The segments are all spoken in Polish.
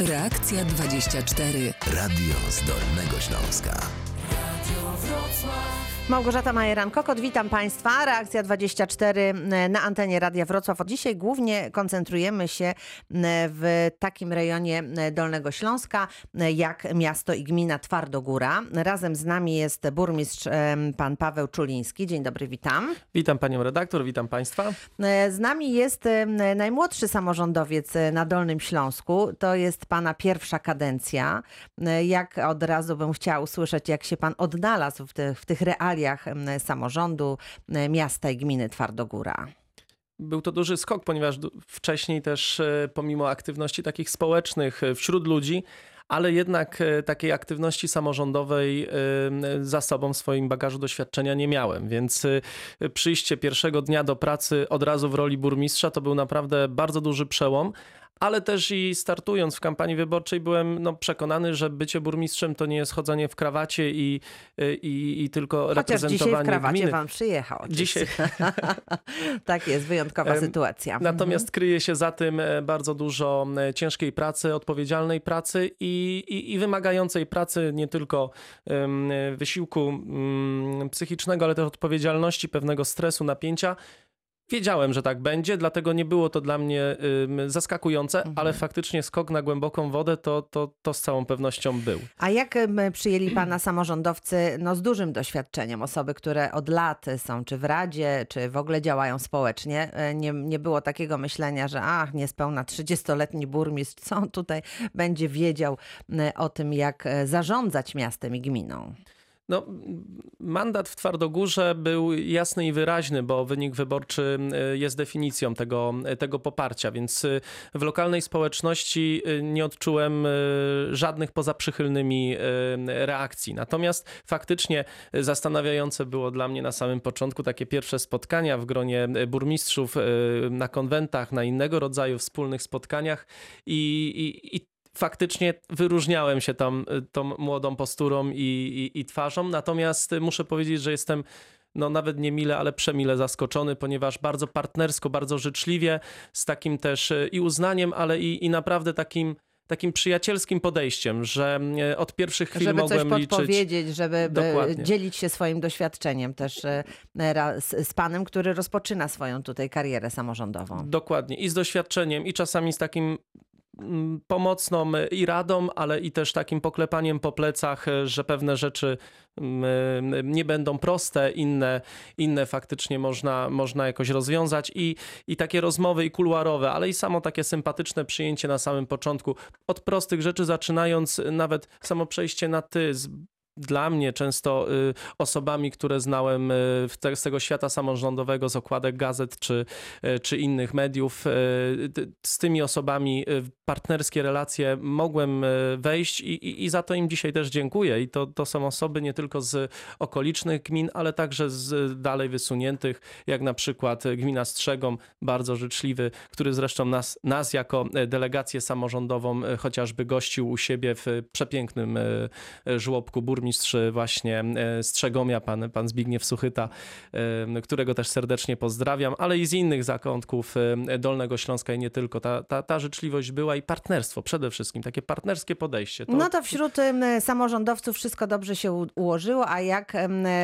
Reakcja 24. Radio z Dolnego Śląska. Małgorzata Majeran-Kokot, witam Państwa. Reakcja 24 na antenie Radia Wrocław. Od dzisiaj głównie koncentrujemy się w takim rejonie Dolnego Śląska, jak miasto i gmina Twardogóra. Razem z nami jest burmistrz pan Paweł Czuliński. Dzień dobry, witam. Witam panią redaktor, witam państwa. Z nami jest najmłodszy samorządowiec na Dolnym Śląsku. To jest pana pierwsza kadencja. Jak od razu bym chciała usłyszeć, jak się pan odnalazł w tych, w tych realiach samorządu miasta i gminy Twardogóra. Był to duży skok, ponieważ wcześniej też e, pomimo aktywności takich społecznych e, wśród ludzi, ale jednak e, takiej aktywności samorządowej za sobą w swoim bagażu doświadczenia nie miałem. Więc przyjście pierwszego dnia do pracy od razu w roli burmistrza to był naprawdę bardzo duży przełom ale też i startując w kampanii wyborczej byłem no, przekonany, że bycie burmistrzem to nie jest chodzenie w krawacie i, i, i tylko Chociaż reprezentowanie dzisiaj w krawacie gminy. pan przyjechał. Dzisiaj. tak jest, wyjątkowa sytuacja. Natomiast kryje się za tym e, bardzo dużo e, ciężkiej pracy, odpowiedzialnej pracy i, i, i wymagającej pracy nie tylko um, wysiłku psychicznego, ale też odpowiedzialności, pewnego stresu, napięcia. Wiedziałem, że tak będzie, dlatego nie było to dla mnie y, zaskakujące, mhm. ale faktycznie skok na głęboką wodę to, to, to z całą pewnością był. A jak przyjęli pana samorządowcy no, z dużym doświadczeniem, osoby, które od lat są czy w Radzie, czy w ogóle działają społecznie? E, nie, nie było takiego myślenia, że ach, niespełna 30-letni burmistrz, co on tutaj będzie wiedział o tym, jak e, zarządzać miastem i gminą? No, mandat w Twardogórze był jasny i wyraźny, bo wynik wyborczy y, jest definicją tego, tego poparcia, więc y, w lokalnej społeczności y, nie odczułem żadnych poza przychylnymi reakcji. Natomiast faktycznie zastanawiające było dla mnie na samym początku takie pierwsze spotkania w gronie burmistrzów na konwentach, na innego rodzaju wspólnych spotkaniach i, i, i faktycznie wyróżniałem się tam y, tą młodą posturą i, i, i twarzą, natomiast muszę powiedzieć, że jestem no nawet nie mile, ale przemile zaskoczony, ponieważ bardzo partnersko, bardzo życzliwie, z takim też y, i uznaniem, ale i, i naprawdę takim takim przyjacielskim podejściem, że y, od pierwszych chwil żeby mogłem coś liczyć. podpowiedzieć, żeby dzielić się swoim doświadczeniem też z, z panem, który rozpoczyna swoją tutaj karierę samorządową. Dokładnie. I z doświadczeniem, i czasami z takim pomocną i radą, ale i też takim poklepaniem po plecach, że pewne rzeczy mm, nie będą proste, inne, inne faktycznie można, można jakoś rozwiązać i, i takie rozmowy i kuluarowe, ale i samo takie sympatyczne przyjęcie na samym początku. Od prostych rzeczy zaczynając, nawet samo przejście na ty z dla mnie często y, osobami, które znałem y, z tego świata samorządowego, z okładek gazet czy, y, czy innych mediów, z tymi osobami partnerskie relacje mogłem wejść i, i, i, za to im dzisiaj też dziękuję. I to, to są osoby nie tylko z okolicznych gmin, ale także z dalej wysuniętych, jak na przykład gmina Strzegom, bardzo życzliwy, który zresztą nas, nas jako delegację samorządową chociażby gościł u siebie w przepięknym żłobku burmistrza burmistrz właśnie e, Strzegomia, pan, pan Zbigniew Suchyta, e, którego też serdecznie pozdrawiam, ale i z innych zakątków e, Dolnego Śląska i nie tylko. Ta, ta, ta życzliwość była i partnerstwo przede wszystkim, takie partnerskie podejście. To... No to wśród samorządowców wszystko dobrze się ułożyło, a jak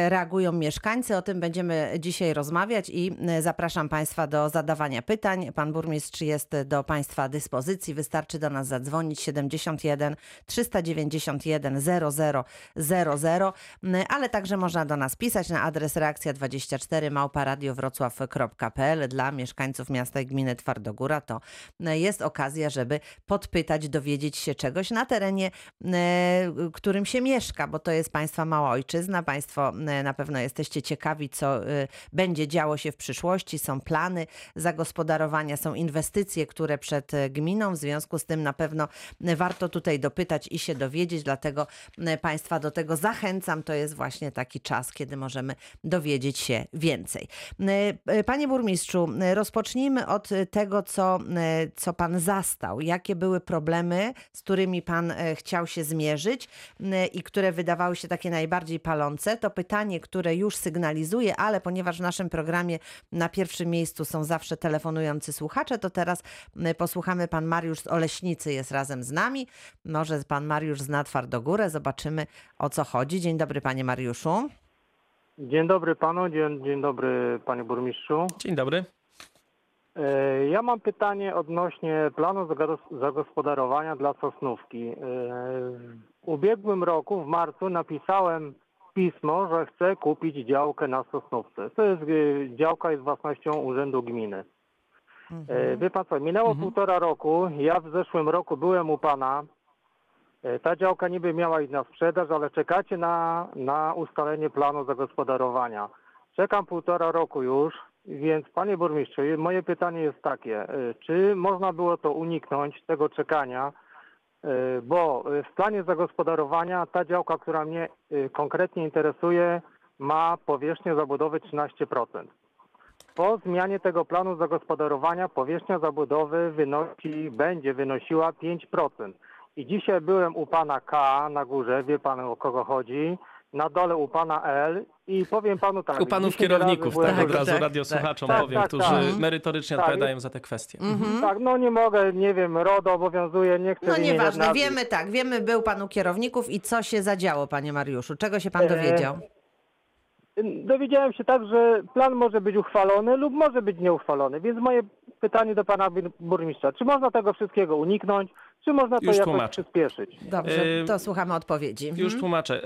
reagują mieszkańcy, o tym będziemy dzisiaj rozmawiać i zapraszam Państwa do zadawania pytań. Pan burmistrz jest do Państwa dyspozycji. Wystarczy do nas zadzwonić 71 391 00 00, ale także można do nas pisać na adres reakcja24 małparadiowrocław.pl dla mieszkańców miasta i gminy Twardogóra. To jest okazja, żeby podpytać, dowiedzieć się czegoś na terenie, którym się mieszka, bo to jest Państwa mała ojczyzna. Państwo na pewno jesteście ciekawi, co będzie działo się w przyszłości. Są plany zagospodarowania, są inwestycje, które przed gminą. W związku z tym na pewno warto tutaj dopytać i się dowiedzieć, dlatego Państwa do tego tego zachęcam. To jest właśnie taki czas, kiedy możemy dowiedzieć się więcej. E, Panie burmistrzu, e, rozpocznijmy od tego, co, e, co pan zastał. Jakie były problemy, z którymi pan e, chciał się zmierzyć e, i które wydawały się takie najbardziej palące? To pytanie, które już sygnalizuję, ale ponieważ w naszym programie na pierwszym miejscu są zawsze telefonujący słuchacze, to teraz e, posłuchamy. Pan Mariusz z Oleśnicy jest razem z nami. Może pan Mariusz zna Twardogórę. Zobaczymy, o co chodzi. Dzień dobry, panie Mariuszu. Dzień dobry panu, dzień, dzień dobry panie burmistrzu. Dzień dobry. E, Ja mam pytanie odnośnie planu zago- zagospodarowania dla Sosnówki. E, W ubiegłym roku w marcu napisałem pismo, że chcę kupić działkę na Sosnówce. To jest e, działka jest własnością Urzędu Gminy. E, Wie pan co, minęło półtora roku, ja w zeszłym roku byłem u pana. E, Ta działka niby miała iść na sprzedaż, ale czekacie na, na ustalenie planu zagospodarowania. Czekam półtora roku już, więc panie burmistrzu, je- moje pytanie jest takie, e, czy można było to uniknąć, tego czekania, E, bo w planie zagospodarowania ta działka, która mnie konkretnie interesuje, ma powierzchnię zabudowy 13%. Po zmianie tego planu zagospodarowania powierzchnia zabudowy wynosi, będzie wynosiła 5%. I dzisiaj byłem u pana K na górze, wie pan o kogo chodzi, na dole u pana L i powiem panu tak. U panów 10 razy kierowników, tak od razu tak, radiosłuchaczom tak. powiem, Tak, którzy tak. merytorycznie Tak, odpowiadają za te kwestie. Tak, no nie mogę, nie wiem, RODO obowiązuje, nie chcę No nieważne, wiemy tak, wiemy, był pan u kierowników i co się zadziało, panie Mariuszu? Czego się pan E, dowiedział? Dowiedziałem się tak, że plan może być uchwalony lub może być nieuchwalony, więc moje pytanie do pana bur- burmistrza, czy można tego wszystkiego uniknąć, czy można to Już jakoś tłumaczę. przyspieszyć? Dobrze, to słuchamy odpowiedzi. Już Mhm. tłumaczę.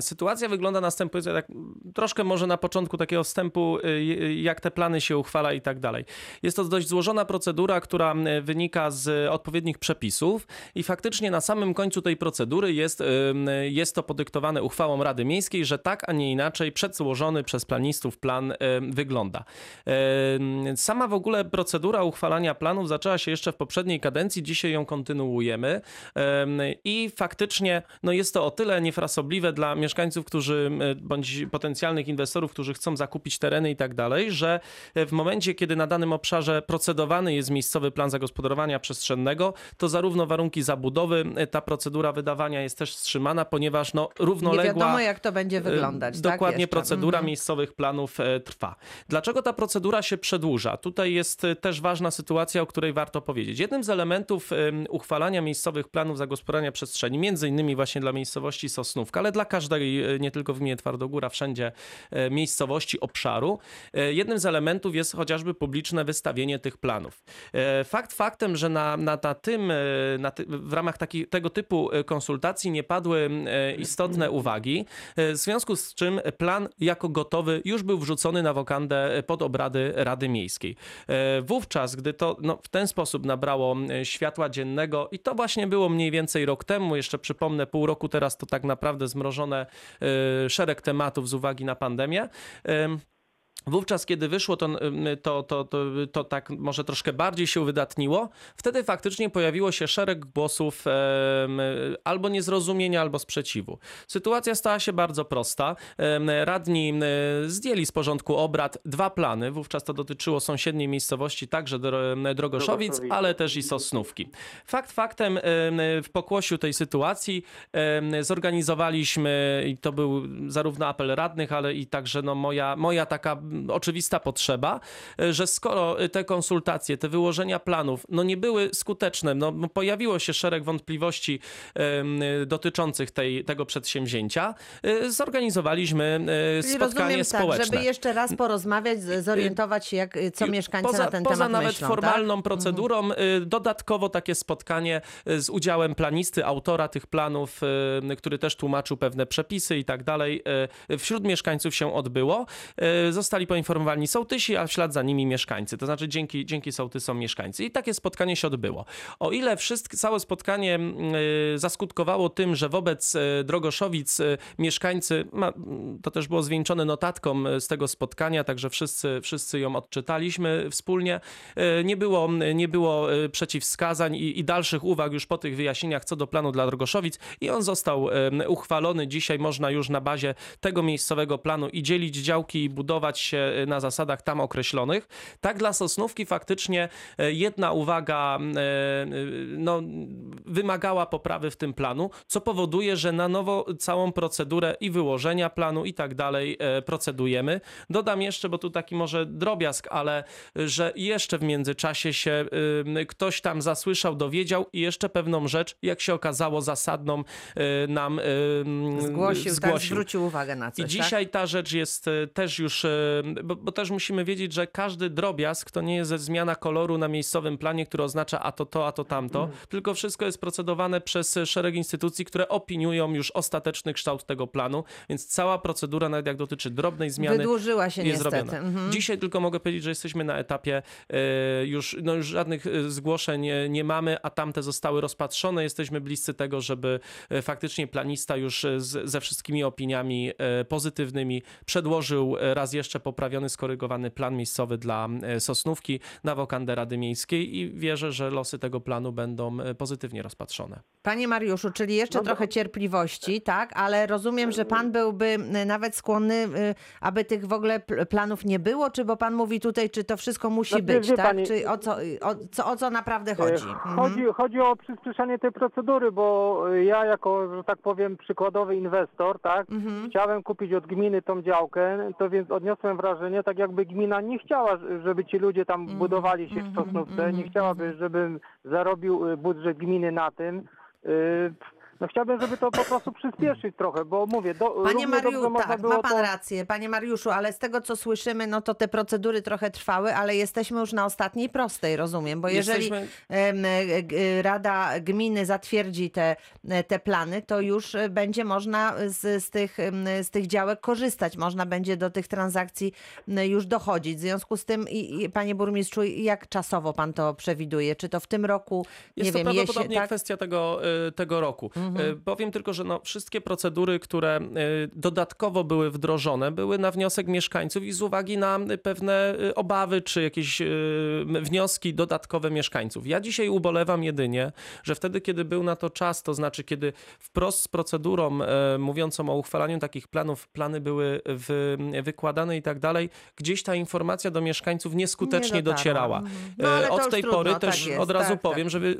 Sytuacja wygląda następująco, tak troszkę może na początku takiego wstępu, y, y, jak te plany się uchwala i tak dalej. Jest to dość złożona procedura, która wynika z odpowiednich przepisów i faktycznie na samym końcu tej procedury jest, jest to podyktowane uchwałą Rady Miejskiej, że tak, a nie inaczej przedłożony przez planistów plan wygląda. Sama w ogóle procedura uchwalania planów zaczęła się jeszcze w poprzedniej kadencji, dzisiaj ją kontynuujemy I faktycznie no jest to o tyle niefrasobliwe dla mieszkańców, którzy bądź potencjalnych inwestorów, którzy chcą zakupić tereny i tak dalej, że w momencie, kiedy na danym obszarze procedowany jest miejscowy plan zagospodarowania przestrzennego, to zarówno warunki zabudowy, y, ta procedura wydawania jest też wstrzymana, ponieważ no Nie równoległa wiadomo, jak to będzie wyglądać. Y, tak, Dokładnie jeszcze? procedura Mhm. miejscowych planów e, trwa. Dlaczego ta procedura się przedłuża? Tutaj jest e, też ważna sytuacja, o której warto powiedzieć. Jednym z elementów em, uchwalania miejscowych planów zagospodarowania przestrzeni, między innymi właśnie dla miejscowości Sosnówka, ale dla każdej, e, nie tylko w gminie Twardogóra, wszędzie e, miejscowości, obszaru, e, jednym z elementów jest chociażby publiczne wystawienie tych planów. Fakt faktem, że na, na, na tym, na ty, w ramach taki, tego typu konsultacji nie padły istotne uwagi, w związku z czym plan jako gotowy już był wrzucony na wokandę pod obrady Rady Miejskiej. Wówczas, gdy to no, w ten sposób nabrało światła dziennego i to właśnie było mniej więcej rok temu, jeszcze przypomnę pół roku teraz to tak naprawdę zmrożone e, szereg tematów z uwagi na pandemię. Wówczas, kiedy wyszło, to, to, to, to, to tak może troszkę bardziej się uwydatniło. Wtedy faktycznie pojawiło się szereg głosów em, albo niezrozumienia, albo sprzeciwu. Sytuacja stała się bardzo prosta. Em, Radni em, zdjęli z porządku obrad dwa plany. Wówczas to dotyczyło sąsiedniej miejscowości, także Dro- Drogoszowic, ale też i Sosnówki. Fakt faktem, em, w pokłosiu tej sytuacji zorganizowaliśmy, i to był zarówno apel radnych, ale i także no, moja, moja taka mm, oczywista potrzeba, e, że skoro e, te konsultacje, te wyłożenia planów no, nie były skuteczne, no, pojawiło się szereg wątpliwości dotyczących tej, tego przedsięwzięcia, e, zorganizowaliśmy spotkanie rozumiem społeczne. tak, żeby jeszcze raz porozmawiać, zorientować się, jak, co mieszkańcy poza, na ten poza temat nawet myślą. formalną tak? procedurą, y, dodatkowo takie spotkanie z udziałem planisty, autora tych planów, który też tłumaczył pewne przepisy i tak dalej, wśród mieszkańców się odbyło. Zostali zostali poinformowani sołtysi, a w ślad za nimi mieszkańcy. To znaczy dzięki, dzięki sołtysom mieszkańcy. I takie spotkanie się odbyło. O ile wszystko, całe spotkanie mm, y, zaskutkowało tym, że wobec y, Drogoszowic y, mieszkańcy, ma, mm, to też było zwieńczone notatką z tego spotkania, także wszyscy, wszyscy ją odczytaliśmy wspólnie. Nie było, nie było przeciwwskazań i, i dalszych uwag już po tych wyjaśnieniach co do planu dla Drogoszowic i on został uchwalony. Dzisiaj można już na bazie tego miejscowego planu i dzielić działki i budować się y, na zasadach tam określonych. Tak dla Sosnówki faktycznie e, jedna uwaga e, e, no, wymagała poprawy w tym planu, co powoduje, że na nowo całą procedurę i wyłożenia planu i tak dalej procedujemy. Dodam jeszcze, bo tu taki może drobiazg, ale że jeszcze w międzyczasie się y, ktoś tam zasłyszał, dowiedział i jeszcze pewną rzecz, jak się okazało, zasadną y, nam y, Zgłosił, tak, zgłosił. zwrócił uwagę na coś. I tak? dzisiaj ta rzecz jest też już, bo, bo też musimy wiedzieć, że każdy drobiazg to nie jest zmiana koloru na miejscowym planie, który oznacza a to to, a to tamto, Mm. tylko wszystko jest procedowane przez szereg instytucji, które opiniują już ostateczny kształt tego planu, więc cała procedura, nawet jak dotyczy drobnej zmiany, Wydłużyła się jest niestety. zrobiona. Mhm. Dzisiaj tylko mogę powiedzieć, że jesteśmy na etapie e, już, no już żadnych e, zgłoszeń e, nie mamy, a tamte zostały rozpatrzone. Jesteśmy bliscy tego, żeby faktycznie planista już z, ze wszystkimi opiniami pozytywnymi przedłożył raz jeszcze poprawiony, skorygowany plan miejscowy dla e, Sosnówki na wokandę Rady Miejskiej i wierzę, że losy tego planu będą e, pozytywnie rozpatrzone. Panie Mariuszu, czyli jeszcze No trochę cierpliwości, tak? Ale rozumiem, że pan byłby y, nawet skłonny, aby tych w ogóle pl- planów nie było, czy bo pan mówi tutaj, czy to wszystko musi Znaczy, być, wie tak? pani- Czy o co, o, co, o co naprawdę E, chodzi? Mhm. Chodzi, chodzi o przyspieszenie tej procedury, bo e, ja jako, że tak powiem, przykładowy inwestor, tak, Mhm. chciałem kupić od gminy tą działkę, to więc odniosłem wrażenie, tak jakby gmina nie chciała, żeby ci ludzie tam Mhm. budowali się w Sosnówce, nie chciałaby, żebym zarobił e, budżet gminy na tym. E, No chciałbym, żeby to po prostu przyspieszyć trochę, bo mówię, do, Panie Mariuszu, tak, ma pan to... rację. Panie Mariuszu, ale z tego, co słyszymy, no to te procedury trochę trwały, ale jesteśmy już na ostatniej prostej, rozumiem, bo jeżeli Jesteśmy- e, g- Rada Gminy zatwierdzi te, e, te plany, to już e, będzie można z, z, tych, z tych działek korzystać. Można będzie do tych transakcji już dochodzić. W związku z tym, i, i, panie burmistrzu, jak czasowo pan to przewiduje? Czy to w tym roku, Jest nie to wiem, prawdopodobnie jesień, tak? Mhm. kwestia tego, tego roku. Y, Powiem tylko, że no, wszystkie procedury, które y, dodatkowo były wdrożone, były na wniosek mieszkańców i z uwagi na pewne y, obawy czy jakieś wnioski dodatkowe mieszkańców. Ja dzisiaj ubolewam jedynie, że wtedy, kiedy był na to czas, to znaczy kiedy wprost z procedurą e, mówiącą o uchwalaniu takich planów, plany były w, wykładane i tak dalej, gdzieś ta informacja do mieszkańców nieskutecznie Nie docierała. Mhm. No, E, Od tej trudno, pory tak też jest, od razu tak, powiem, tak. że wy,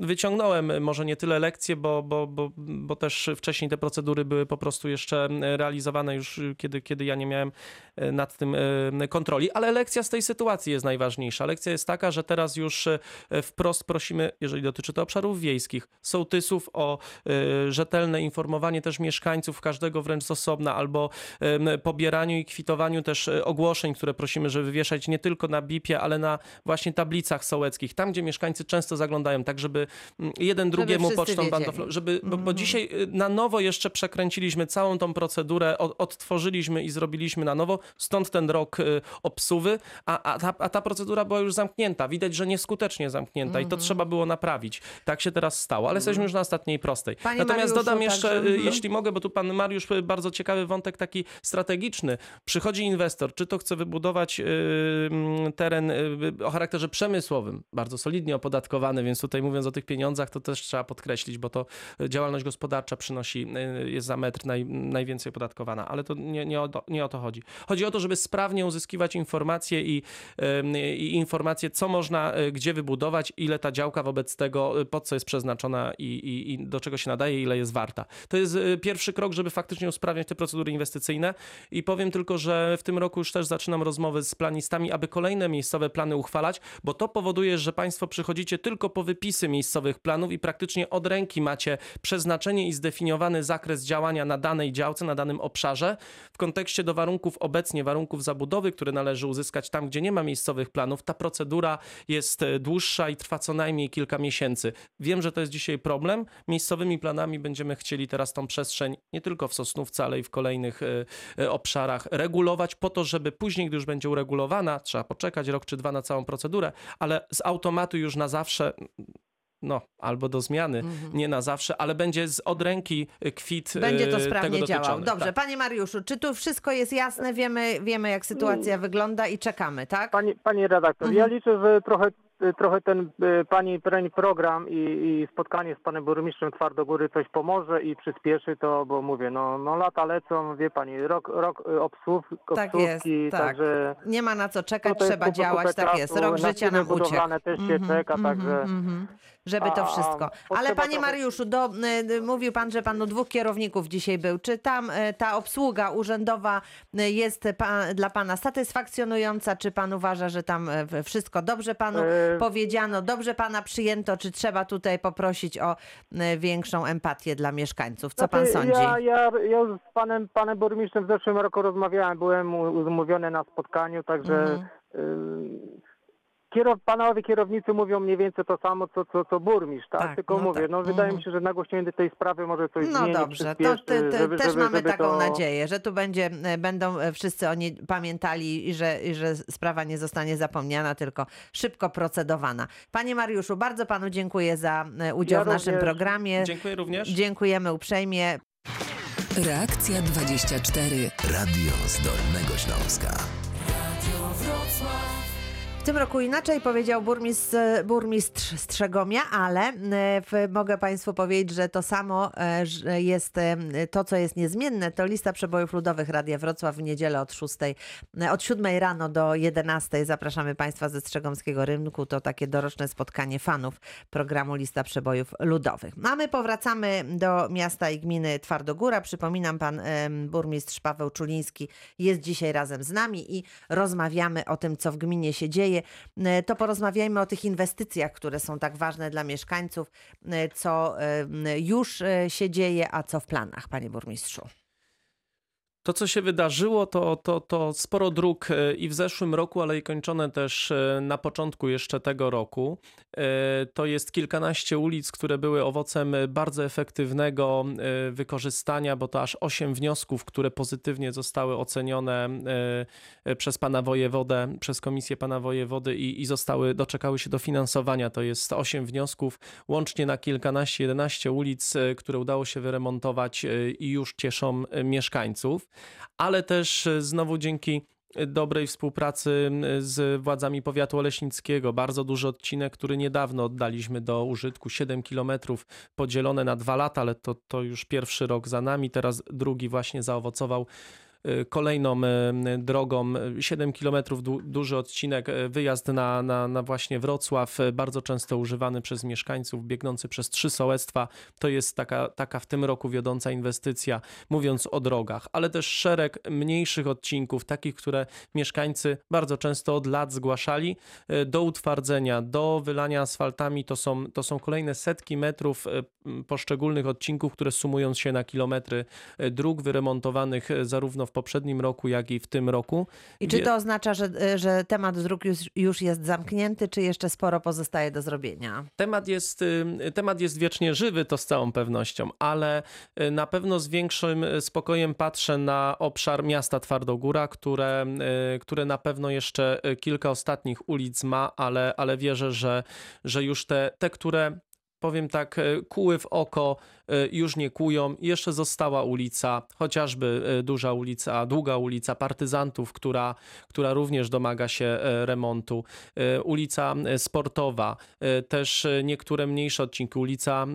wyciągnąłem może nie tyle lekcje, bo, bo, bo, bo też wcześniej te procedury były po prostu jeszcze realizowane już kiedy, kiedy ja nie miałem e, nad tym e, kontroli, ale lekcja z tej sytuacji jest najważniejsza. Lekcja jest taka, że teraz już e, wprost prosimy, jeżeli dotyczy to obszarów wiejskich, sołtysów o rzetelne informowanie też mieszkańców, każdego wręcz z osobna, albo pobieraniu i kwitowaniu też ogłoszeń, które prosimy, żeby wieszać nie tylko na BIP-ie, ale na właśnie tablicach sołeckich, tam gdzie mieszkańcy często zaglądają, tak żeby mm, jeden drugiemu pocztą wiedzieli. Żeby, bo, bo dzisiaj y, na nowo jeszcze przekręciliśmy całą tą procedurę, od, odtworzyliśmy i zrobiliśmy na nowo, stąd ten rok y, obsuwy, a, a, ta, a ta procedura była już zamknięta. Widać, że nieskutecznie zamknięta i Mhm. to trzeba było naprawić. Tak się teraz stało, ale jesteśmy już na ostatniej prostej. Panie Natomiast Mariuszu, dodam jeszcze, także- y, mhm. jeśli mogę, bo tu pan Mariusz bardzo ciekawy wątek taki strategiczny. Przychodzi inwestor, czy to chce wybudować mm, teren o charakterze przemysłowym, bardzo solidnie opodatkowany, więc tutaj mówiąc o tych pieniądzach, to też trzeba podkreślić, bo to działalność gospodarcza przynosi, y, jest za metr naj, najwięcej opodatkowana, ale to nie, nie, o, to- nie o to chodzi. Chodzi o to, żeby sprawnie uzyskiwać informacje i, i informacje, co można y, gdzie wybudować, ile ta działka wobec tego, y, pod co jest przeznaczona i, i, i do czego się nadaje, ile jest warta. To jest pierwszy krok, żeby faktycznie usprawniać te procedury inwestycyjne i powiem tylko, że w tym roku już też zaczynam rozmowy z planistami, aby kolejne miejscowe plany uchwalać, bo to powoduje, że państwo przychodzicie tylko po wypisy miejscowych planów i praktycznie od ręki macie przeznaczenie i zdefiniowany zakres działania na danej działce, na danym obszarze w kontekście do warunków obecnie, warunków zabudowy, które należy uzyskać tam, gdzie nie ma miejscowych planów. Ta procedura jest e, dłuższa i trwa co najmniej kilka miesięcy. Wiem, że to jest dzisiaj problem. Miejscowymi planami będziemy chcieli teraz tą przestrzeń nie tylko w Sosnówce, ale i w kolejnych e, e, obszarach regulować po to, żeby później, gdy już będzie uregulowana, trzeba poczekać rok czy dwa na całą procedurę, ale z automatu już na zawsze no, albo do zmiany, nie na zawsze, ale będzie z od ręki e, kwit Będzie to tego sprawnie działał. Dobrze, Tak. panie Mariuszu, czy tu wszystko jest jasne? Wiemy, wiemy jak sytuacja wygląda i czekamy, tak? Pani, pani redaktor, ja liczę, że trochę, trochę ten y, pani pani program i, i spotkanie z panem burmistrzem Twardogóry coś pomoże i przyspieszy to, bo mówię, no, no lata lecą, wie pani, rok, rok y, obsłów, Tak obsłówki, jest, tak. także Nie ma na co czekać, trzeba działać, tak jest. czasu, Rok na życia nam uciekł. też się czeka, także- mhm. Żeby to wszystko. Ale panie Mariuszu, do, y, y, mówił pan, że panu dwóch kierowników dzisiaj był. Czy tam y, ta obsługa urzędowa y, jest pa, dla pana satysfakcjonująca? Czy pan uważa, że tam y, wszystko dobrze panu E, powiedziano, dobrze pana przyjęto? Czy trzeba tutaj poprosić o y, większą empatię dla mieszkańców? Co pan Znaczy, sądzi? Ja, ja, ja z panem, panem burmistrzem w zeszłym roku rozmawiałem, byłem umówiony na spotkaniu, także Mhm. y, kierow, panowie kierownicy mówią mniej więcej to samo, co, co, co burmistrz, tak? Tak, Tylko no mówię, tak. no wydaje mi się, że nagłośnienie tej sprawy może coś No zmieni, dobrze, to ty, ty, żeby, też żeby, mamy żeby taką to... nadzieję, że tu będzie, e, będą e, wszyscy oni pamiętali i że, i że sprawa nie zostanie zapomniana, tylko szybko procedowana. Panie Mariuszu, bardzo panu dziękuję za e, udział Ja w naszym również. programie. Dziękuję również. Dziękujemy uprzejmie. Reakcja 24. Radio z Dolnego Śląska. Tym roku inaczej powiedział burmistrz, burmistrz Strzegomia, ale e, mogę Państwu powiedzieć, że to samo e, jest e, to, co jest niezmienne, to lista przebojów ludowych Radia Wrocław w niedzielę od 6, e, od 7 rano do 11. Zapraszamy Państwa ze Strzegomskiego Rynku. To takie doroczne spotkanie fanów programu Lista Przebojów Ludowych. A my powracamy do miasta i gminy Twardogóra. Przypominam, pan burmistrz Paweł Czuliński jest dzisiaj razem z nami i rozmawiamy o tym, co w gminie się dzieje. E, To porozmawiajmy o tych inwestycjach, które są tak ważne dla mieszkańców, e, co już e, się dzieje, a co w planach, panie burmistrzu. To, co się wydarzyło, to, to, to sporo dróg e, i w zeszłym roku, ale i kończone też e, na początku jeszcze tego roku. E, To jest kilkanaście ulic, które były owocem bardzo efektywnego wykorzystania, bo to aż osiem wniosków, które pozytywnie zostały ocenione przez pana wojewodę, przez komisję pana wojewody i, i zostały, doczekały się dofinansowania. To jest osiem wniosków, łącznie na kilkanaście, jedenaście ulic, które udało się wyremontować i już cieszą mieszkańców ale też e, znowu dzięki dobrej współpracy z władzami powiatu oleśnickiego. Bardzo duży odcinek, który niedawno oddaliśmy do użytku. 7 kilometrów podzielone na dwa lata, ale to, to już pierwszy rok za nami. Teraz drugi właśnie zaowocował e, kolejną e, drogą. 7 kilometrów du, duży odcinek, e, wyjazd na, na, na właśnie Wrocław, e, bardzo często używany przez mieszkańców, biegnący przez trzy sołectwa. To jest taka, taka w tym roku wiodąca inwestycja, mówiąc o drogach, ale też szereg mniejszych odcinków, takich, które mieszkańcy bardzo często od lat zgłaszali do utwardzenia, do wylania asfaltami. To są, to są kolejne setki metrów poszczególnych odcinków, które sumują się na kilometry dróg wyremontowanych zarówno w poprzednim roku, jak i w tym roku. I czy to oznacza, że, e, że temat dróg już, już jest zamknięty, czy jeszcze sporo pozostaje do zrobienia? Temat jest, y, temat jest wiecznie żywy, to z całą pewnością, ale y, na pewno z większym y, spokojem patrzę na obszar miasta Twardogóra, które, y, które na pewno jeszcze y, kilka ostatnich ulic ma, ale, ale wierzę, że, że już te, te, które powiem tak, y, kuły w oko, y, już nie kują. Jeszcze została ulica, chociażby y, duża ulica, długa ulica Partyzantów, która, która również domaga się e, remontu. E, Ulica e, Sportowa, e, też e, niektóre mniejsze odcinki, ulica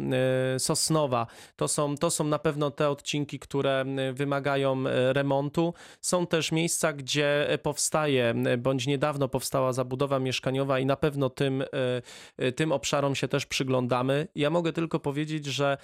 e, Sosnowa. To są, to są na pewno te odcinki, które wymagają e, remontu. Są też miejsca, gdzie e, powstaje, bądź niedawno powstała zabudowa mieszkaniowa i na pewno tym, e, e, tym obszarom się też przyglądamy. Mamy. Ja mogę tylko powiedzieć, że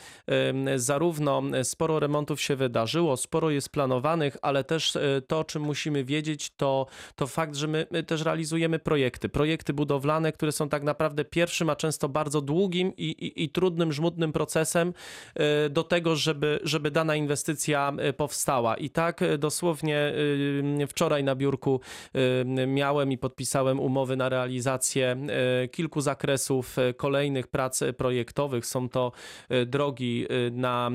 zarówno sporo remontów się wydarzyło, sporo jest planowanych, ale też e, to, o czym musimy wiedzieć, to, to fakt, że my, my też realizujemy projekty. Projekty budowlane, które są tak naprawdę pierwszym, a często bardzo długim i, i, i trudnym, żmudnym procesem e, do tego, żeby, żeby dana inwestycja e, powstała. I tak dosłownie wczoraj na biurku miałem i podpisałem umowy na realizację kilku zakresów kolejnych prac projektowych. Są to e, drogi e, na,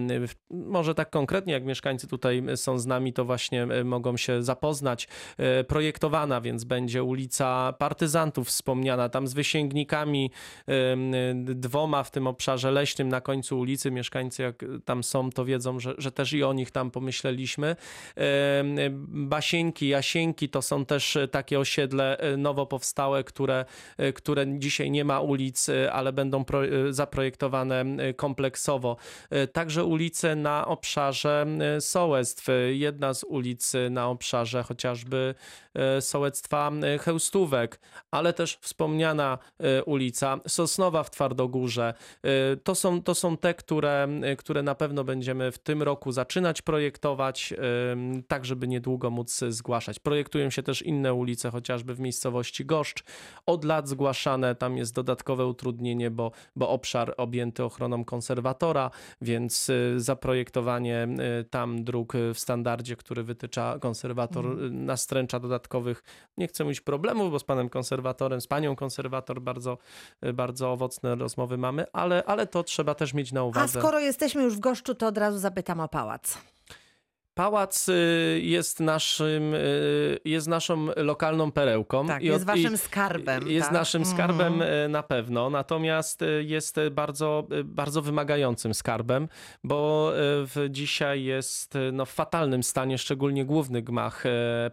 może tak konkretnie jak mieszkańcy tutaj są z nami, to właśnie e, mogą się zapoznać. E, Projektowana, więc będzie ulica Partyzantów wspomniana, tam z wysięgnikami dwoma w tym obszarze leśnym na końcu ulicy. Mieszkańcy jak tam są, to wiedzą, że, że też i o nich tam pomyśleliśmy. Em, Basieńki, Jasieńki to są też takie osiedle e, nowo powstałe, które, e, które dzisiaj nie ma ulic, e, ale będą pro, e, zaprojektowane e, kompleksowo. E, Także ulice na obszarze e, sołectw. Jedna z ulic na obszarze chociażby sołectwa Chełstówek, ale też wspomniana ulica Sosnowa w Twardogórze. To są, to są te, które, które na pewno będziemy w tym roku zaczynać projektować, tak żeby niedługo móc zgłaszać. Projektują się też inne ulice, chociażby w miejscowości Goszcz. Od lat zgłaszane, tam jest dodatkowe utrudnienie, bo, bo obszar objęty ochroną konserwatora, więc e, zaprojektowanie e, tam dróg w standardzie, który wytycza konserwator, e, nastręcza dodatkowych, nie chcę mówić problemów, bo z panem konserwatorem, z panią konserwator bardzo, bardzo owocne rozmowy mamy, ale, ale to trzeba też mieć na A uwadze. skoro jesteśmy już w Goszczu, to od razu zapytam o pałac. Pałac y, jest naszym, y, jest naszą lokalną perełką. Tak, jest od- waszym skarbem. Jest tak? naszym skarbem Mhm. y, na pewno, natomiast jest bardzo, bardzo wymagającym skarbem, bo w, dzisiaj jest no, w fatalnym stanie, szczególnie główny gmach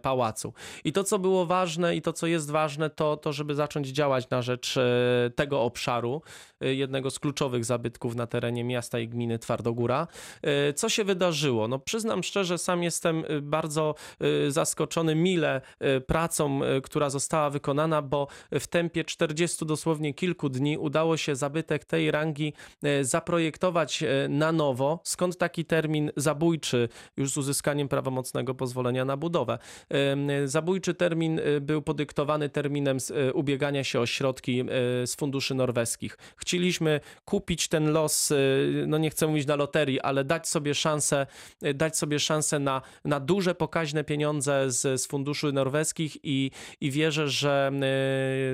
pałacu. I to, co było ważne i to, co jest ważne, to, to żeby zacząć działać na rzecz tego obszaru, jednego z kluczowych zabytków na terenie miasta i gminy Twardogóra. Co się wydarzyło? No przyznam szczerze, sam jestem y, bardzo y, zaskoczony mile y, pracą, która została wykonana, bo w tempie 40 dosłownie kilku dni udało się zabytek tej rangi zaprojektować na nowo. Skąd taki termin zabójczy już z uzyskaniem prawomocnego pozwolenia na budowę? Zabójczy termin był podyktowany terminem ubiegania się o środki z funduszy norweskich. Chcieliśmy kupić ten los, no nie chcę mówić na loterii, ale dać sobie szansę, dać sobie szansę na, na duże, pokaźne pieniądze z, z funduszy norweskich i, i wierzę, że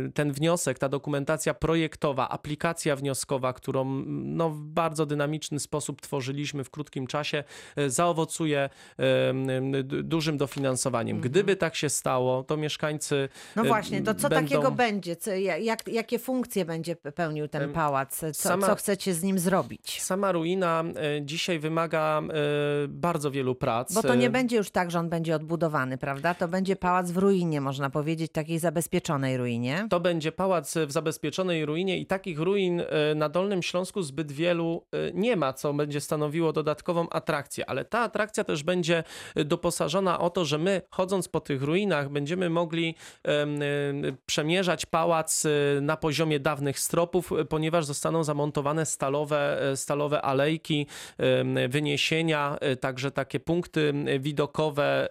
y, ten wniosek, ta dokumentacja projektowa, aplikacja wnioskowa, którą no, w bardzo dynamiczny sposób tworzyliśmy w krótkim czasie, y, zaowocuje y, dużym dofinansowaniem. Gdyby tak się stało, to mieszkańcy No właśnie, to co będą- takiego będzie? Co, ja- jak, jakie funkcje będzie pełnił ten pałac? Co, sama- co chcecie z nim zrobić? Sama ruina dzisiaj wymaga bardzo wielu prac. Bo to nie Y, będzie już tak, że on będzie odbudowany, prawda? To będzie pałac w ruinie, można powiedzieć, takiej zabezpieczonej ruinie. To będzie pałac w zabezpieczonej ruinie i takich ruin e, na Dolnym Śląsku zbyt wielu nie ma, co będzie stanowiło dodatkową atrakcję, ale ta atrakcja też będzie doposażona o to, że my chodząc po tych ruinach będziemy mogli em, przemierzać pałac na poziomie dawnych stropów, ponieważ zostaną zamontowane stalowe, stalowe alejki, wyniesienia, także takie punkty m, widokowe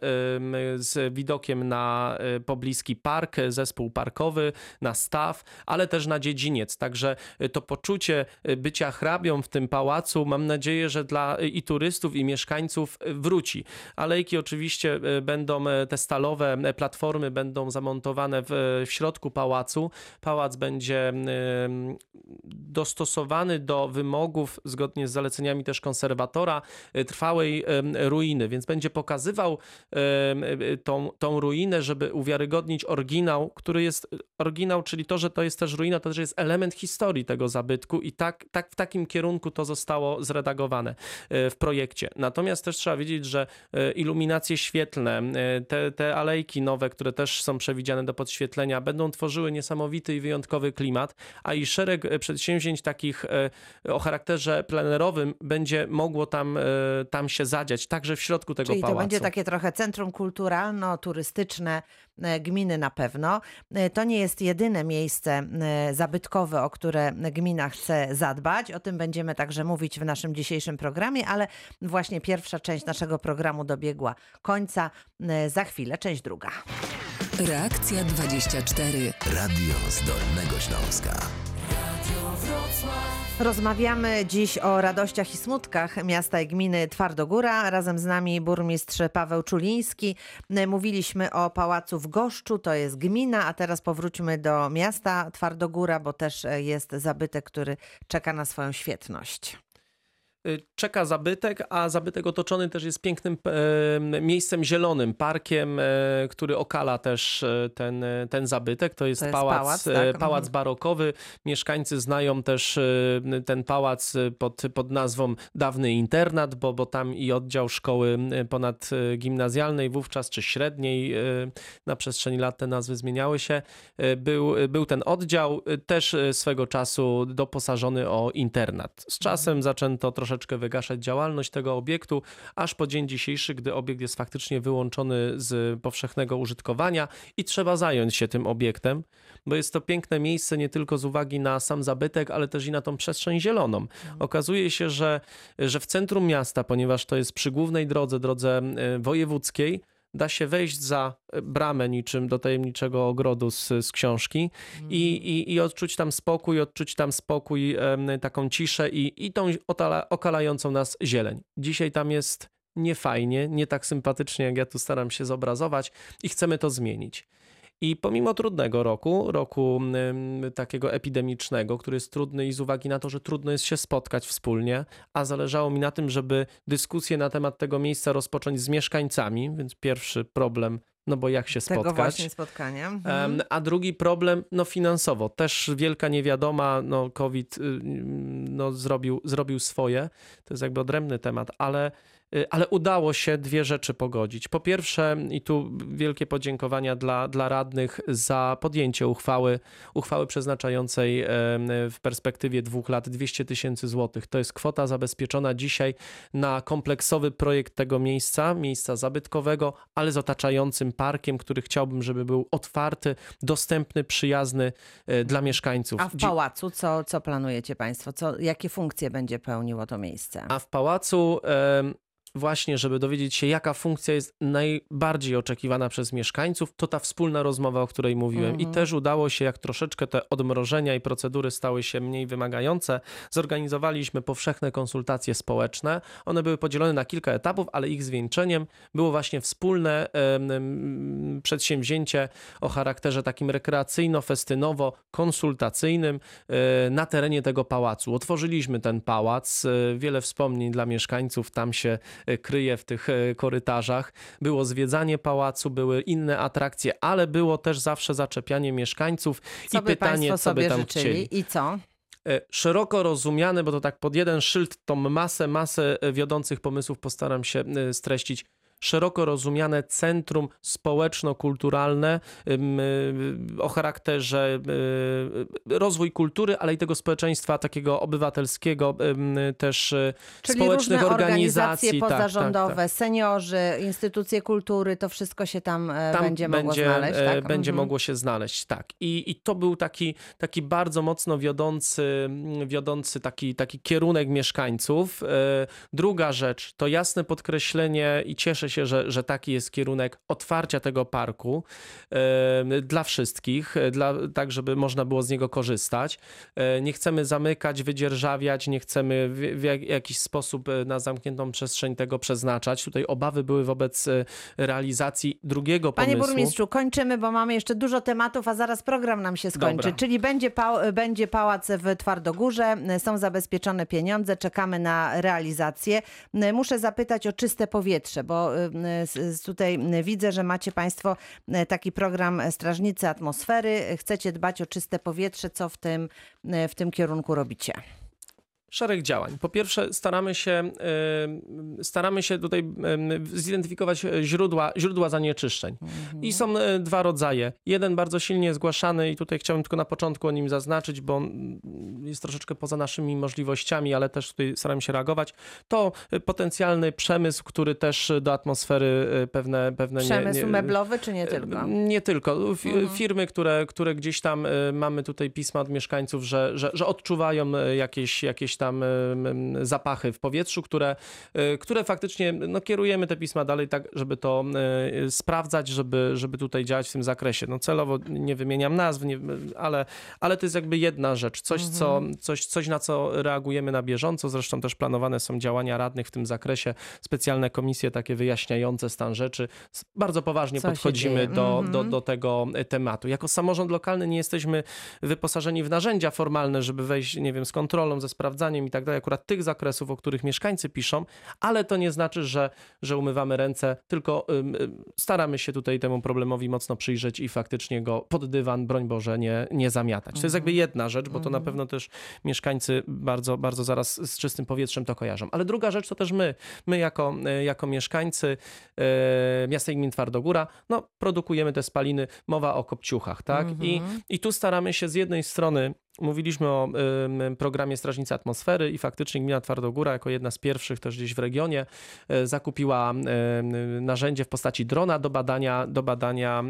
z widokiem na e, pobliski park, zespół parkowy, na staw, ale też na dziedziniec. Także e, to poczucie e, bycia hrabią w tym pałacu, mam nadzieję, że dla i turystów, i mieszkańców wróci. Alejki oczywiście będą, te stalowe platformy będą zamontowane w, w środku pałacu. Pałac będzie dostosowany do wymogów, zgodnie z zaleceniami też konserwatora, trwałej em, więc będzie pokazywał em, e, tą, tą ruinę, żeby uwiarygodnić oryginał, który jest oryginał, czyli to, że to jest też ruina, to też jest element historii tego zabytku i tak, tak w takim kierunku to zostało zredagowane e, w projekcie. Natomiast też trzeba wiedzieć, że e, iluminacje świetlne, e, te, te alejki nowe, które też są przewidziane do podświetlenia, będą tworzyły niesamowity i wyjątkowy klimat, a i szereg e, przedsięwzięć takich e, o charakterze plenerowym będzie mogło tam, e, tam się zadziać, także w środku środku tego Czyli pałacu. to będzie takie trochę centrum kulturalno-turystyczne e, gminy na pewno. E, To nie jest jedyne miejsce e, zabytkowe, o które gmina chce zadbać. O tym będziemy także mówić w naszym dzisiejszym programie, ale właśnie pierwsza część naszego programu dobiegła końca. Za chwilę część druga. Reakcja 24. Radio z Dolnego Śląska. Rozmawiamy dziś o radościach i smutkach miasta i gminy Twardogóra. Razem z nami burmistrz Paweł Czuliński. Mówiliśmy o pałacu w Goszczu, to jest gmina, a teraz powróćmy do miasta Twardogóra, bo też jest zabytek, który czeka na swoją świetność. Y, czeka zabytek, a zabytek otoczony też jest pięknym e, miejscem zielonym, parkiem, e, który okala też ten, ten zabytek. To jest, To jest pałac, pałac, tak? pałac Mhm. barokowy. Mieszkańcy znają też ten pałac pod, pod nazwą Dawny Internat, bo, bo tam i oddział szkoły ponadgimnazjalnej wówczas, czy średniej, na przestrzeni lat te nazwy zmieniały się. Był, był ten oddział, też swego czasu doposażony o internat. Z czasem zaczęto troszeczkę wygaszać działalność tego obiektu, aż po dzień dzisiejszy, gdy obiekt jest faktycznie wyłączony z powszechnego użytkowania i trzeba zająć się tym obiektem, bo jest to piękne miejsce nie tylko z uwagi na sam zabytek, ale też i na tą przestrzeń zieloną. Okazuje się, że, że w centrum miasta, ponieważ to jest przy głównej drodze, drodze e, wojewódzkiej, da się wejść za e, bramę niczym do tajemniczego ogrodu z, z książki i, i, i odczuć tam spokój, odczuć tam spokój, taką ciszę i, i tą otala, okalającą nas zieleń. Dzisiaj tam jest niefajnie, nie tak sympatycznie, jak ja tu staram się zobrazować i chcemy to zmienić. I pomimo trudnego roku, roku takiego epidemicznego, który jest trudny i z uwagi na to, że trudno jest się spotkać wspólnie, a zależało mi na tym, żeby dyskusję na temat tego miejsca rozpocząć z mieszkańcami, więc pierwszy problem, no bo jak się Tego spotkać. właśnie spotkania. Mhm. A drugi problem, no finansowo, też wielka niewiadoma, no COVID y, no, zrobił, zrobił swoje, to jest jakby odrębny temat, ale, ale udało się dwie rzeczy pogodzić. Po pierwsze, i tu wielkie podziękowania dla, dla radnych za podjęcie uchwały, uchwały przeznaczającej w perspektywie dwóch lat 200 tysięcy złotych. To jest kwota zabezpieczona dzisiaj na kompleksowy projekt tego miejsca, miejsca zabytkowego, ale z otaczającym parkiem, który chciałbym, żeby był otwarty, dostępny, przyjazny e, dla mieszkańców. A w pałacu co, co planujecie Państwo? Co, jakie funkcje będzie pełniło to miejsce? A w pałacu właśnie, żeby dowiedzieć się, jaka funkcja jest najbardziej oczekiwana przez mieszkańców, to ta wspólna rozmowa, o której mówiłem. I też udało się, jak troszeczkę te odmrożenia i procedury stały się mniej wymagające, zorganizowaliśmy powszechne konsultacje społeczne. One były podzielone na kilka etapów, ale ich zwieńczeniem było właśnie wspólne przedsięwzięcie o charakterze takim rekreacyjno-festynowo-konsultacyjnym e, na terenie tego pałacu. Otworzyliśmy ten pałac, e, wiele wspomnień dla mieszkańców tam się kryje w tych e, korytarzach. Było zwiedzanie pałacu, były inne atrakcje, ale było też zawsze zaczepianie mieszkańców Co i by pytanie, co by tam życzyli chcieli. i co? E, Szeroko rozumiane, bo to tak pod jeden szyld tą masę, masę e, wiodących pomysłów postaram się e, streścić. Szeroko rozumiane centrum społeczno-kulturalne e, o charakterze e, rozwój kultury, ale i tego społeczeństwa takiego obywatelskiego, też Czyli społecznych różne organizacji. organizacje tak, tak, pozarządowe, tak. seniorzy, instytucje kultury, to wszystko się tam, e, Tam będzie mogło znaleźć, e, tak? Będzie Mhm. mogło się znaleźć, tak. I, I to był taki, taki bardzo mocno wiodący, wiodący taki, taki kierunek mieszkańców. E, Druga rzecz to jasne podkreślenie i cieszę się, że, że taki jest kierunek otwarcia tego parku dla wszystkich, dla, tak żeby można było z niego korzystać. E, Nie chcemy zamykać, wydzierżawiać, nie chcemy w, w jak- jakiś sposób e, na zamkniętą przestrzeń tego przeznaczać. Tutaj obawy były wobec e, realizacji drugiego Panie pomysłu. burmistrzu, kończymy, bo mamy jeszcze dużo tematów, a zaraz program nam się skończy. Dobra. Czyli będzie, pa, będzie pałac w Twardogórze, są zabezpieczone pieniądze, czekamy na realizację. Muszę zapytać o czyste powietrze, bo tutaj widzę, że macie Państwo y, taki program Strażnicy Atmosfery. Chcecie dbać o czyste powietrze. Co w tym, y, w tym kierunku robicie? Szereg działań. Po pierwsze, staramy się, y, staramy się tutaj y, zidentyfikować źródła, źródła zanieczyszczeń. I są y, dwa rodzaje. Jeden bardzo silnie zgłaszany, i tutaj chciałbym tylko na początku o nim zaznaczyć, bo on jest troszeczkę poza naszymi możliwościami, ale też tutaj staramy się reagować. To y, potencjalny przemysł, który też do atmosfery y, pewne. pewne nie- Przemysł nie, meblowy, czy nie tylko? nie tylko. Fi- Mhm. Firmy, które, które gdzieś tam y, mamy tutaj pisma od mieszkańców, że, że, że odczuwają y, jakieś, jakieś tam zapachy w powietrzu, które, y, które faktycznie no, kierujemy te pisma dalej tak, żeby to y, sprawdzać, żeby, żeby tutaj działać w tym zakresie. No celowo nie wymieniam nazw, nie, ale, ale to jest jakby jedna rzecz. Coś, co, Mhm. coś, coś, na co reagujemy na bieżąco. Zresztą też planowane są działania radnych w tym zakresie. Specjalne komisje takie wyjaśniające stan rzeczy. Bardzo poważnie Co podchodzimy do, do, Mhm. do tego e, tematu. Jako samorząd lokalny nie jesteśmy wyposażeni w narzędzia formalne, żeby wejść, nie wiem, z kontrolą, ze sprawdzaniem i tak dalej, akurat tych zakresów, o których mieszkańcy piszą, ale to nie znaczy, że, że umywamy ręce, tylko staramy się tutaj temu problemowi mocno przyjrzeć i faktycznie go pod dywan, broń Boże, nie, nie zamiatać. To jest jakby jedna rzecz, bo to na pewno też mieszkańcy bardzo, bardzo zaraz z czystym powietrzem to kojarzą. Ale druga rzecz to też my, my jako, e, jako mieszkańcy e, miasta i gmin Twardogóra, no produkujemy te spaliny, mowa o kopciuchach, tak? I, I tu staramy się z jednej strony Mówiliśmy o programie Strażnicy Atmosfery i faktycznie gmina Twardogóra jako jedna z pierwszych też gdzieś w regionie e, zakupiła narzędzie w postaci drona do badania, do badania,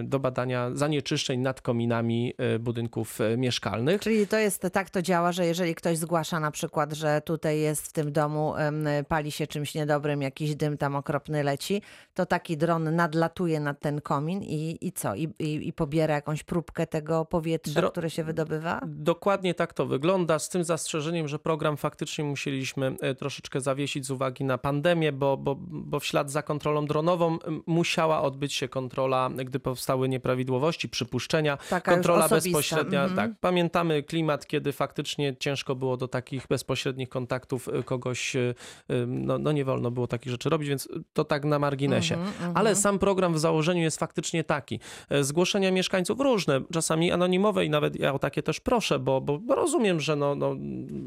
y, do badania zanieczyszczeń nad kominami y, budynków mieszkalnych. Czyli to jest, tak to działa, że jeżeli ktoś zgłasza na przykład, że tutaj jest w tym domu, pali się czymś niedobrym, jakiś dym tam okropny leci, to taki dron nadlatuje nad ten komin i, i co? I, i, I pobiera jakąś próbkę tego powietrza, Dro- które się wydobywa? Dokładnie tak to wygląda, z tym zastrzeżeniem, że program faktycznie musieliśmy e, troszeczkę zawiesić z uwagi na pandemię, bo, bo, bo w ślad za kontrolą dronową musiała odbyć się kontrola, gdy powstały nieprawidłowości, przypuszczenia. Taka kontrola bezpośrednia. mhm. Tak, pamiętamy klimat, kiedy faktycznie ciężko było do takich bezpośrednich kontaktów e, kogoś, e, no, no nie wolno było takich rzeczy robić, więc to tak na marginesie. Mhm, Ale sam program w założeniu jest faktycznie taki. Zgłoszenia mieszkańców różne, czasami anonimowe i nawet ja o takie też proszę, bo, bo bo rozumiem, że no, no,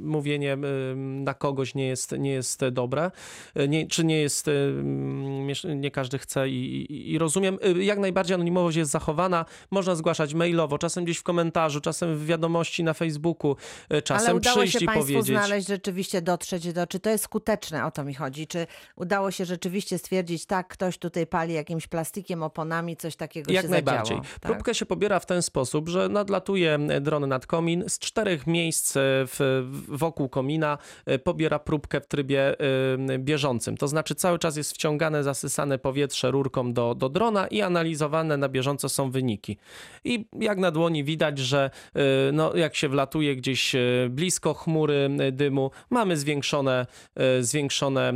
mówienie na kogoś nie jest, nie jest dobre, E, nie, czy nie jest, ym, miesz- nie każdy chce i, i, i rozumiem. Y, Jak najbardziej anonimowość jest zachowana, można zgłaszać mailowo, czasem gdzieś w komentarzu, czasem w wiadomości na Facebooku, czasem Ale udało przyjść się i Państwu powiedzieć. znaleźć, rzeczywiście dotrzeć do, czy to jest skuteczne, o to mi chodzi, czy udało się rzeczywiście stwierdzić, tak, ktoś tutaj pali jakimś plastikiem, oponami, coś takiego Jak się najbardziej. zadziało. Tak? Próbkę się pobiera w ten sposób, że nadlatuje dron nad komin z czterech miejsc e, w, wokół komina e, pobiera próbkę w trybie e, bieżącym. To znaczy cały czas jest wciągane, zasysane powietrze rurką do, do drona i analizowane na bieżąco są wyniki. I jak na dłoni widać, że no, jak się wlatuje gdzieś blisko chmury dymu, mamy zwiększone, zwiększone,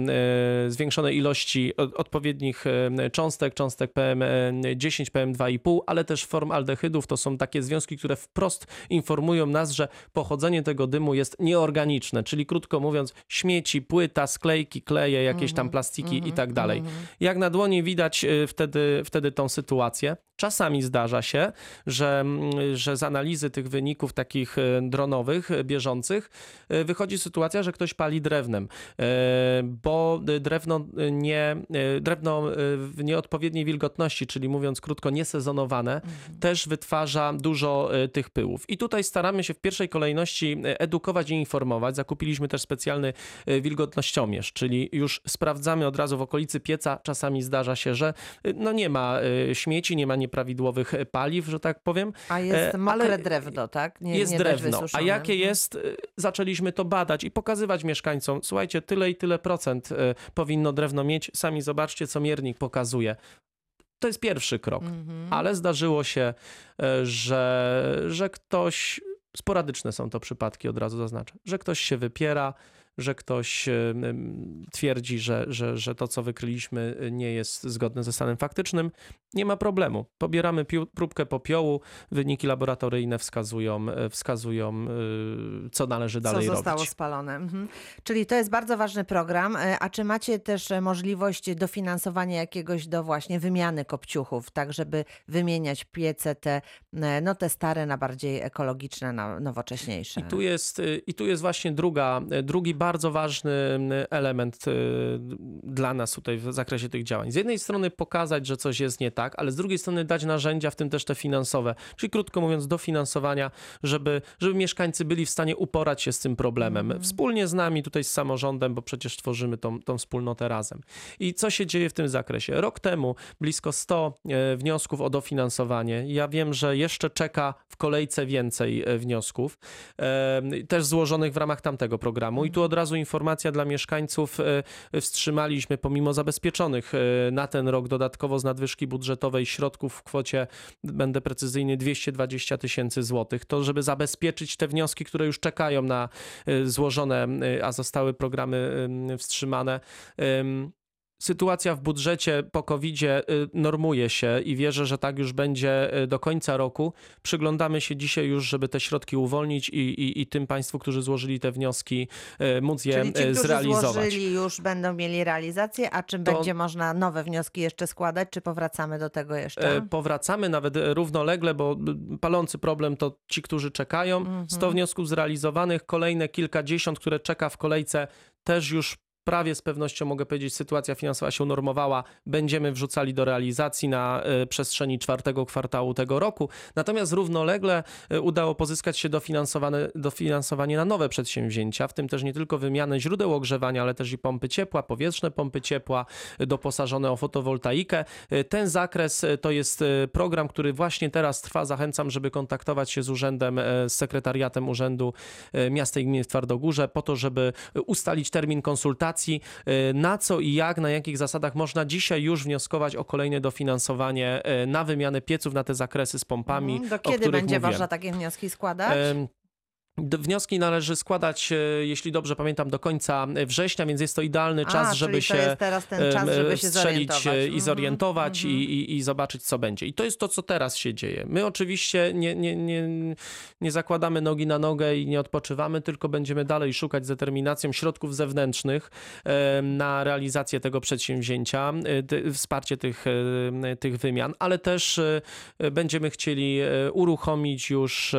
zwiększone ilości od- odpowiednich cząstek, cząstek PM10, PM2,5, ale też formaldehydów. To są takie związki, które wprost informują nas, że pochodzenie tego dymu jest nieorganiczne, czyli krótko mówiąc śmieci, płyta, sklejki, kleje, jakieś tam plastiki i tak dalej. Jak na dłoni widać e, wtedy, wtedy tą sytuację. Czasami zdarza się, że, mm, że z analizy tych wyników takich e, dronowych, e, bieżących, wychodzi sytuacja, że ktoś pali drewnem, bo drewno, nie, drewno w nieodpowiedniej wilgotności, czyli mówiąc krótko, niesezonowane, też wytwarza dużo tych pyłów. I tutaj staramy się w pierwszej kolejności e, edukować i informować. Zakupiliśmy też specjalny e, wilgotnościomierz, czyli już sprawdzamy od razu w okolicy pieca. Czasami zdarza się, że e, no nie ma śmieci, nie ma nieprawidłowych paliw, że tak powiem. A jest mokre ale drewno, tak? Nie, jest nie drewno. A jakie Mhm. jest, zaczęliśmy to badać i pokazywać mieszkańcom. Słuchajcie, tyle i tyle procent powinno drewno mieć. Sami zobaczcie, co miernik pokazuje. To jest pierwszy krok. Mhm. Ale zdarzyło się, że, że ktoś. Sporadyczne są to przypadki, od razu zaznaczę, że ktoś się wypiera, że ktoś twierdzi, że, że, że to, co wykryliśmy, nie jest zgodne ze stanem faktycznym, nie ma problemu. Pobieramy próbkę popiołu, wyniki laboratoryjne wskazują, e, wskazują e, co należy dalej Co zostało robić. spalone. Mhm. Czyli to jest bardzo ważny program. E, A czy macie też możliwość dofinansowania jakiegoś do właśnie wymiany kopciuchów, tak żeby wymieniać piece te, no te stare na bardziej ekologiczne, na nowocześniejsze? I tu jest, i tu jest właśnie druga, drugi bardzo ważny element dla nas tutaj w zakresie tych działań. Z jednej strony pokazać, że coś jest nie tak, ale z drugiej strony dać narzędzia, w tym też te finansowe, czyli krótko mówiąc dofinansowania, żeby, żeby mieszkańcy byli w stanie uporać się z tym problemem. Wspólnie z nami tutaj z samorządem, bo przecież tworzymy tą, tą wspólnotę razem. I co się dzieje w tym zakresie? Rok temu blisko 100 e, wniosków o dofinansowanie. Ja wiem, że jeszcze czeka w kolejce więcej e, wniosków, e, też złożonych w ramach tamtego programu. I tu od razu informacja dla mieszkańców. Wstrzymaliśmy pomimo zabezpieczonych na ten rok dodatkowo z nadwyżki budżetowej środków w kwocie, będę precyzyjny, 220 tysięcy złotych. To, żeby zabezpieczyć te wnioski, które już czekają na e, złożone, e, a zostały programy wstrzymane. Sytuacja w budżecie po covid normuje się i wierzę, że tak już będzie y, do końca roku. Przyglądamy się dzisiaj już, żeby te środki uwolnić i, i, i tym Państwu, którzy złożyli te wnioski, y, móc je Czyli ci, y, zrealizować. złożyli już będą mieli realizację, a czym To- będzie można nowe wnioski jeszcze składać? Czy powracamy do tego jeszcze? E, Powracamy nawet e, równolegle, bo y, palący problem to ci, którzy czekają. Mhm. 100 wniosków zrealizowanych, kolejne kilkadziesiąt, które czeka w kolejce, też już prawie z pewnością mogę powiedzieć, sytuacja finansowa się unormowała. Będziemy wrzucali do realizacji na e, przestrzeni czwartego kwartału tego roku. Natomiast równolegle e, udało pozyskać się dofinansowane, dofinansowanie na nowe przedsięwzięcia, w tym też nie tylko wymianę źródeł ogrzewania, ale też i pompy ciepła, powietrzne pompy ciepła e, doposażone o fotowoltaikę. Ten zakres to jest program, który właśnie teraz trwa. Zachęcam, żeby kontaktować się z urzędem, z sekretariatem Urzędu Miasta i Gminy w Twardogórze po to, żeby ustalić termin konsultacji, e, na co i jak, na jakich zasadach można dzisiaj już wnioskować o kolejne dofinansowanie e, na wymianę pieców na te zakresy z pompami, Mhm. Do kiedy będzie mówiłem. można takie wnioski składać? Wnioski należy składać, e, jeśli dobrze pamiętam, do końca września, więc jest to idealny czas, A, żeby się to jest teraz ten czas, żeby się strzelić zorientować. e, i Mhm, zorientować mhm. i, i, i zobaczyć, co będzie. I to jest to, co teraz się dzieje. My oczywiście nie, nie, nie, nie zakładamy nogi na nogę i nie odpoczywamy, tylko będziemy dalej szukać z determinacją środków zewnętrznych na realizację tego przedsięwzięcia, e, wsparcie tych, tych wymian, ale też będziemy chcieli uruchomić już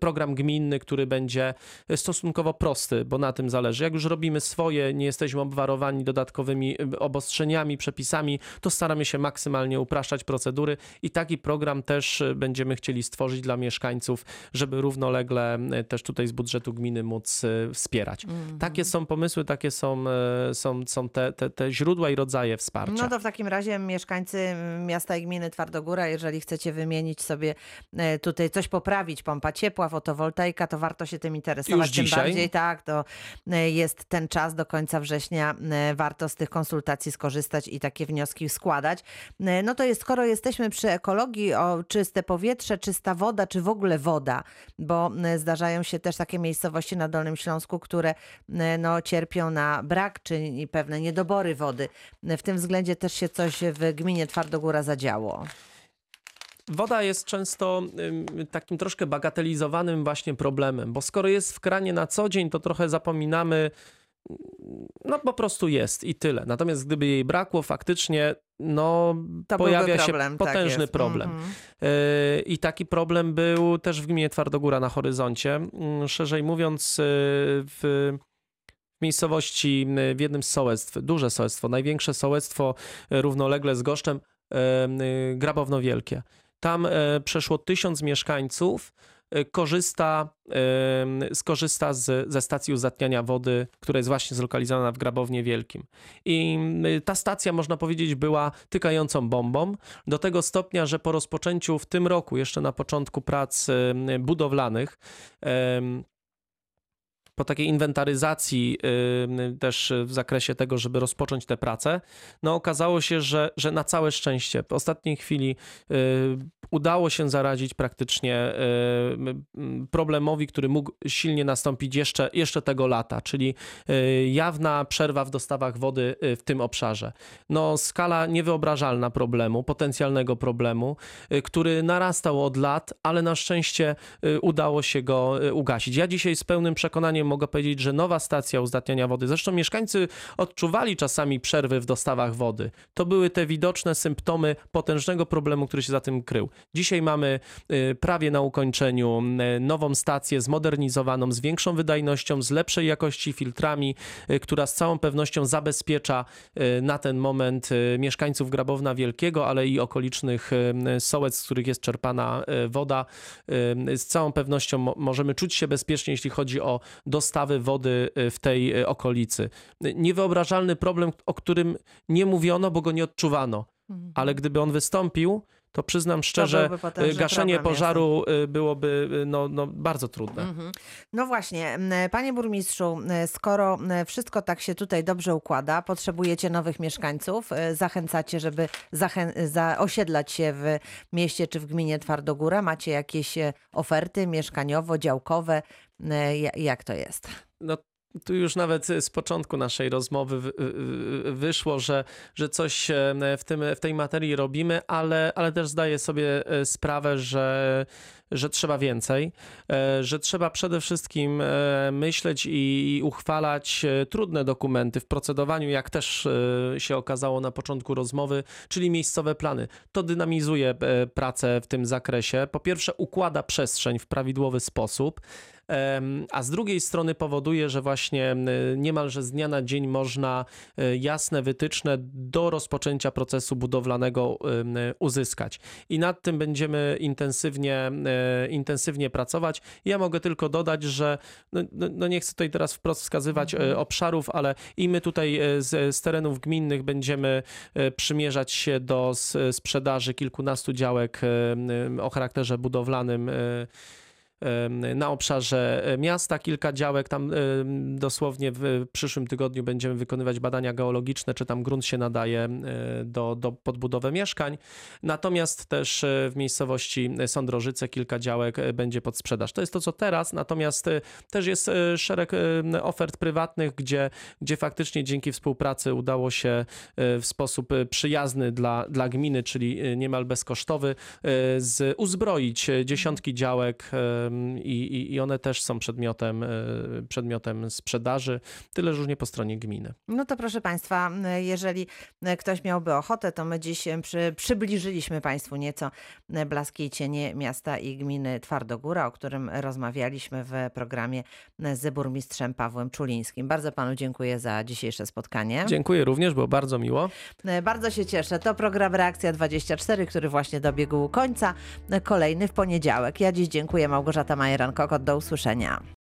program gminny, który będzie stosunkowo prosty, bo na tym zależy. Jak już robimy swoje, nie jesteśmy obwarowani dodatkowymi e, obostrzeniami, przepisami, to staramy się maksymalnie upraszczać procedury i taki program też e, będziemy chcieli stworzyć dla mieszkańców, żeby równolegle e, też tutaj z budżetu gminy móc wspierać. Mhm. Takie są pomysły, takie są, są, są te, te, te źródła i rodzaje wsparcia. No to w takim razie mieszkańcy miasta i gminy Twardogóra, jeżeli chcecie wymienić sobie tutaj coś poprawić, pompa ciepła, fotowoltaika, to warto się tym interesować. Już tym dzisiaj? bardziej tak, to e, jest ten czas do końca września. e, Warto z tych konsultacji skorzystać i takie wnioski składać. E, No to jest, skoro jesteśmy przy ekologii, o czyste powietrze, czysta woda, czy w ogóle woda, bo zdarzają się też takie miejscowości na Dolnym Śląsku, które no, cierpią na brak czy pewne niedobory wody. W tym względzie też się coś w gminie Twardogóra zadziało. Woda jest często takim troszkę bagatelizowanym właśnie problemem, bo skoro jest w kranie na co dzień, to trochę zapominamy, mm, no po prostu jest i tyle. Natomiast gdyby jej brakło, faktycznie no, To pojawia się problem, tak potężny jest. problem. Mhm. Yy, I taki problem był też w gminie Twardogóra na horyzoncie. Yy, Szerzej mówiąc, yy, w miejscowości, w jednym z sołectw, duże sołectwo, największe sołectwo yy, równolegle z Goszczem, Grabowno Wielkie. Tam yy, przeszło tysiąc mieszkańców yy, korzysta, yy, skorzysta z, ze stacji uzatniania wody, która jest właśnie zlokalizowana w Grabownie Wielkim. I ta stacja, można powiedzieć, była tykającą bombą, do tego stopnia, że po rozpoczęciu w tym roku, jeszcze na początku prac budowlanych, po takiej inwentaryzacji też w zakresie tego, żeby rozpocząć te prace, no okazało się, że, że na całe szczęście w ostatniej chwili y, udało się zaradzić praktycznie problemowi, który mógł silnie nastąpić jeszcze, jeszcze tego lata, czyli y, jawna przerwa w dostawach wody y, w tym obszarze. No skala niewyobrażalna problemu, potencjalnego problemu, który narastał od lat, ale na szczęście udało się go ugasić. Ja dzisiaj z pełnym przekonaniem mogę powiedzieć, że nowa stacja uzdatniania wody, zresztą mieszkańcy odczuwali czasami przerwy w dostawach wody. To były te widoczne symptomy potężnego problemu, który się za tym krył. Dzisiaj mamy y, prawie na ukończeniu y, nową stację zmodernizowaną, z większą wydajnością, z lepszej jakości filtrami, y, która z całą pewnością zabezpiecza na ten moment mieszkańców Grabowna Wielkiego, ale i okolicznych sołec, z których jest czerpana woda. Z całą pewnością mo- możemy czuć się bezpiecznie, jeśli chodzi o dostawy wody y, w tej y, okolicy. Niewyobrażalny problem, o którym nie mówiono, bo go nie odczuwano, ale gdyby on wystąpił, to przyznam szczerze, potężny y, gaszenie pożaru y, byłoby no, no, bardzo trudne. Mhm. No właśnie, panie burmistrzu, skoro wszystko tak się tutaj dobrze układa, potrzebujecie nowych mieszkańców, zachęcacie, żeby zachę- za- osiedlać się w mieście czy w gminie Twardogóra, macie jakieś oferty mieszkaniowo-działkowe, jak to jest? No, tu już nawet z początku naszej rozmowy wy- wy- wyszło, że, że coś e, w, tym, w tej materii robimy, ale, ale też zdaję sobie e, sprawę, że, że trzeba więcej, e, że trzeba przede wszystkim e, myśleć i uchwalać e, trudne dokumenty w procedowaniu, jak też e, się okazało na początku rozmowy, czyli miejscowe plany. To dynamizuje e, pracę w tym zakresie. Po pierwsze, układa przestrzeń w prawidłowy sposób. A z drugiej strony powoduje, że właśnie niemalże z dnia na dzień można e, jasne wytyczne do rozpoczęcia procesu budowlanego uzyskać. I nad tym będziemy intensywnie, e, intensywnie pracować. Ja mogę tylko dodać, że no, no no nie chcę tutaj teraz wprost wskazywać e, obszarów, ale i my tutaj z, z terenów gminnych będziemy przymierzać się do sprzedaży kilkunastu działek o charakterze budowlanym na obszarze e, miasta, kilka działek. Tam dosłownie w przyszłym tygodniu będziemy wykonywać badania geologiczne, czy tam grunt się nadaje do, do podbudowy mieszkań. Natomiast też e, w miejscowości Sądrożyce kilka działek e, będzie pod sprzedaż. To jest to, co teraz, natomiast też jest szereg ofert prywatnych, gdzie, gdzie faktycznie dzięki współpracy udało się w sposób przyjazny dla, dla gminy, czyli niemal bezkosztowy, z, uzbroić dziesiątki działek i, i, one też są przedmiotem, e, przedmiotem sprzedaży, tyle że już nie po stronie gminy. No to proszę Państwa, m, jeżeli m, ktoś miałby ochotę, to my dziś przy, przybliżyliśmy Państwu nieco blaski i cienie miasta i gminy Twardogóra, o którym rozmawialiśmy w programie z burmistrzem Pawłem Czulińskim. Bardzo Panu dziękuję za dzisiejsze spotkanie. Dziękuję również, było bardzo miło. E, Bardzo się cieszę. To program Reakcja 24, który właśnie dobiegł końca. E, Kolejny w poniedziałek. Ja dziś dziękuję Małgorzata Majeran-Kokot. Do usłyszenia.